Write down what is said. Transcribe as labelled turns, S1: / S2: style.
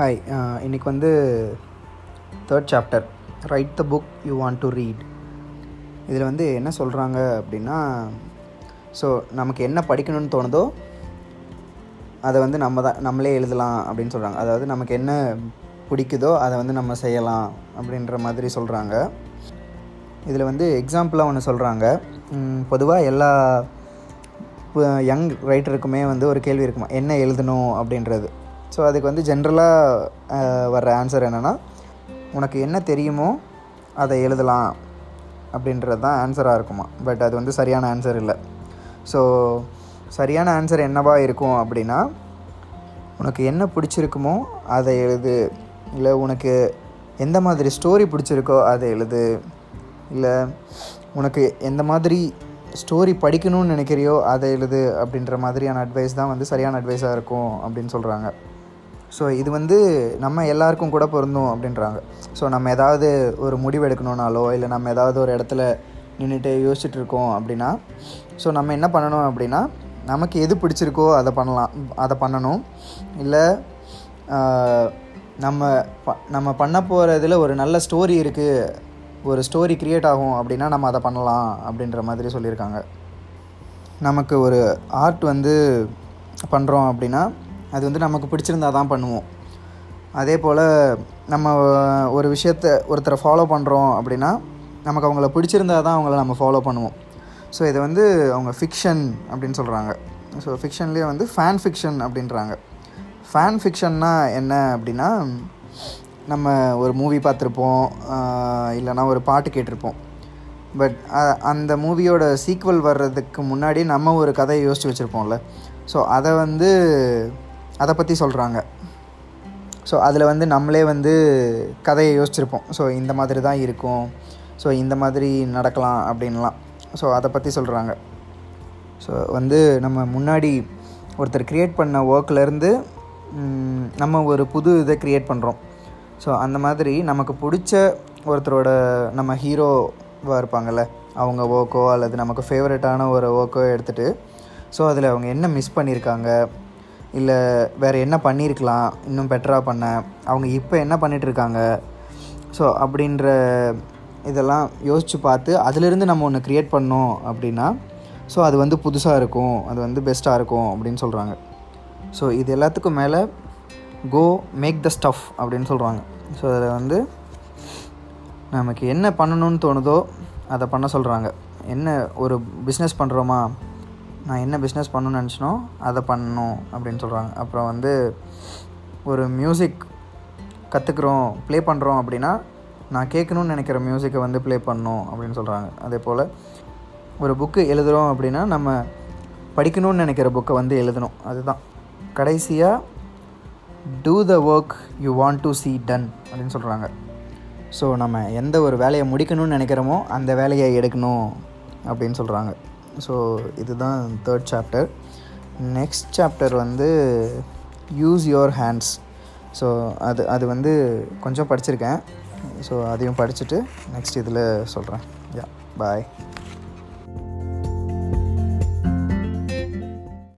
S1: Hi uh, இன்றைக்கி வந்து third chapter right the book you want to read இதில் வந்து என்ன சொல்கிறாங்க அப்படின்னா ஸோ நமக்கு என்ன படிக்கணும்னு தோணுதோ அதை வந்து நம்ம தான் நம்மளே எழுதலாம் அப்படின்னு சொல்கிறாங்க அதாவது நமக்கு என்ன பிடிக்குதோ அதை வந்து நம்ம செய்யலாம் அப்படின்ற மாதிரி சொல்கிறாங்க இதில் வந்து எக்ஸாம்பிளாக ஒன்று சொல்கிறாங்க பொதுவாக எல்லா யங் ரைட்டருக்குமே வந்து ஒரு கேள்வி இருக்குமா என்ன எழுதணும் அப்படின்றது. ஸோ அதுக்கு வந்து ஜென்ரலாக வர்ற ஆன்சர் என்னென்னா உனக்கு என்ன தெரியுமோ அதை எழுதலாம் அப்படின்றது தான் ஆன்சராக இருக்குமா? பட் அது வந்து சரியான ஆன்சர் இல்லை. ஸோ சரியான ஆன்சர் என்னவா இருக்கும் அப்படின்னா உனக்கு என்ன பிடிச்சிருக்குமோ அதை எழுது. இல்லை உனக்கு எந்த மாதிரி ஸ்டோரி பிடிச்சிருக்கோ அதை எழுது. இல்லை உனக்கு எந்த மாதிரி ஸ்டோரி படிக்கணும்னு நினைக்கிறியோ அதை எழுது அப்படின்ற மாதிரியான அட்வைஸ் தான் வந்து சரியான அட்வைஸாக இருக்கும் அப்படின்னு சொல்கிறாங்க ஸோ இது வந்து நம்ம எல்லாருக்கும் கூட பொருந்தும் அப்படின்றாங்க. ஸோ நம்ம ஏதாவது ஒரு முடிவு எடுக்கணுன்னாலோ இல்லை நம்ம ஏதாவது ஒரு இடத்துல நின்றுட்டு யோசிச்சுட்டு இருக்கோம் அப்படின்னா ஸோ நம்ம என்ன பண்ணணும் அப்படின்னா நமக்கு எது பிடிச்சிருக்கோ அதை பண்ணலாம் அதை பண்ணணும். இல்லை நம்ம ப நம்ம பண்ண போகிறதுல ஒரு நல்ல ஸ்டோரி இருக்குது ஒரு ஸ்டோரி க்ரியேட் ஆகும் அப்படின்னா நம்ம அதை பண்ணலாம் அப்படின்ற மாதிரி சொல்லியிருக்காங்க. நமக்கு ஒரு ஆர்ட் வந்து பண்ணுறோம் அப்படின்னா அது வந்து நமக்கு பிடிச்சிருந்தா தான் பண்ணுவோம். அதே போல் நம்ம ஒரு விஷயத்த ஒருத்தரை ஃபாலோ பண்ணுறோம் அப்படின்னா நமக்கு அவங்கள பிடிச்சிருந்தா தான் அவங்கள நம்ம ஃபாலோ பண்ணுவோம். ஸோ இதை வந்து அவங்க ஃபிக்ஷன் அப்படின்னு சொல்கிறாங்க ஸோ ஃபிக்ஷன்லேயே வந்து ஃபேன் ஃபிக்ஷன் அப்படின்றாங்க. ஃபேன் ஃபிக்ஷன்னா என்ன அப்படின்னா நம்ம ஒரு மூவி பார்த்துருப்போம் இல்லைனா ஒரு பாட்டு கேட்டிருப்போம். பட் அந்த மூவியோட சீக்வல் வர்றதுக்கு முன்னாடி நம்ம ஒரு கதையை யோசித்து வச்சுருப்போம்ல. ஸோ அதை வந்து அதை பற்றி சொல்கிறாங்க ஸோ அதில் வந்து நம்மளே வந்து கதையை யோசிச்சிருப்போம். ஸோ இந்த மாதிரி தான் இருக்கும். ஸோ இந்த மாதிரி நடக்கலாம் அப்படின்லாம். ஸோ அதை பற்றி சொல்கிறாங்க ஸோ வந்து நம்ம முன்னாடி ஒருத்தர் க்ரியேட் பண்ண ஒர்க்லேருந்து நம்ம ஒரு புது இதை க்ரியேட் பண்ணுறோம் ஸோ அந்த மாதிரி நமக்கு பிடிச்ச ஒருத்தரோட நம்ம ஹீரோவாக இருப்பாங்கள்ல அவங்க ஒர்க்கோ அல்லது நமக்கு ஃபேவரட்டான ஒரு ஒர்க்கோ எடுத்துகிட்டு ஸோ அதில் அவங்க என்ன மிஸ் பண்ணியிருக்காங்க இல்லை வேறு என்ன பண்ணியிருக்கலாம் இன்னும் பெட்டராக பண்ண அவங்க இப்போ என்ன பண்ணிகிட்ருக்காங்க ஸோ அப்படின்ற இதெல்லாம் யோசித்து பார்த்து அதிலிருந்து நம்ம ஒன்று க்ரியேட் பண்ணோம் அப்படின்னா ஸோ அது வந்து புதுசாக இருக்கும் அது வந்து பெஸ்ட்டாக இருக்கும் அப்படின்னு சொல்கிறாங்க ஸோ இது எல்லாத்துக்கும் மேலே கோ மேக் த ஸ்டஃப் அப்படின்னு சொல்கிறாங்க ஸோ அதில் வந்து நமக்கு என்ன பண்ணணும்னு தோணுதோ அதை பண்ண சொல்கிறாங்க என்ன ஒரு பிஸ்னஸ் பண்ணுறோமா நான் என்ன பிஸ்னஸ் பண்ணணும்னு நினச்சினோ அதை பண்ணணும் அப்படின்னு சொல்கிறாங்க அப்புறம் வந்து ஒரு மியூசிக் கற்றுக்குறோம் ப்ளே பண்ணுறோம் அப்படின்னா நான் கேட்கணும்னு நினைக்கிற மியூசிக்கை வந்து ப்ளே பண்ணணும் அப்படின்னு சொல்கிறாங்க அதே போல் ஒரு புக்கு எழுதுகிறோம் அப்படின்னா நம்ம படிக்கணும்னு நினைக்கிற புக்கை வந்து எழுதணும். அதுதான். கடைசியாக do the work you want to see done அப்படின்னு சொல்கிறாங்க ஸோ நம்ம எந்த ஒரு வேலையை முடிக்கணும்னு நினைக்கிறோமோ அந்த வேலையை எடுக்கணும் அப்படின்னு சொல்கிறாங்க ஸோ இதுதான் தேர்ட் சாப்டர் நெக்ஸ்ட் சாப்டர் வந்து யூஸ் யுவர் ஹேண்ட்ஸ் ஸோ அது அது வந்து கொஞ்சம் படிச்சிருக்கேன். ஸோ அதையும் படிச்சுட்டு நெக்ஸ்ட் இதில் சொல்கிறேன் யா பாய்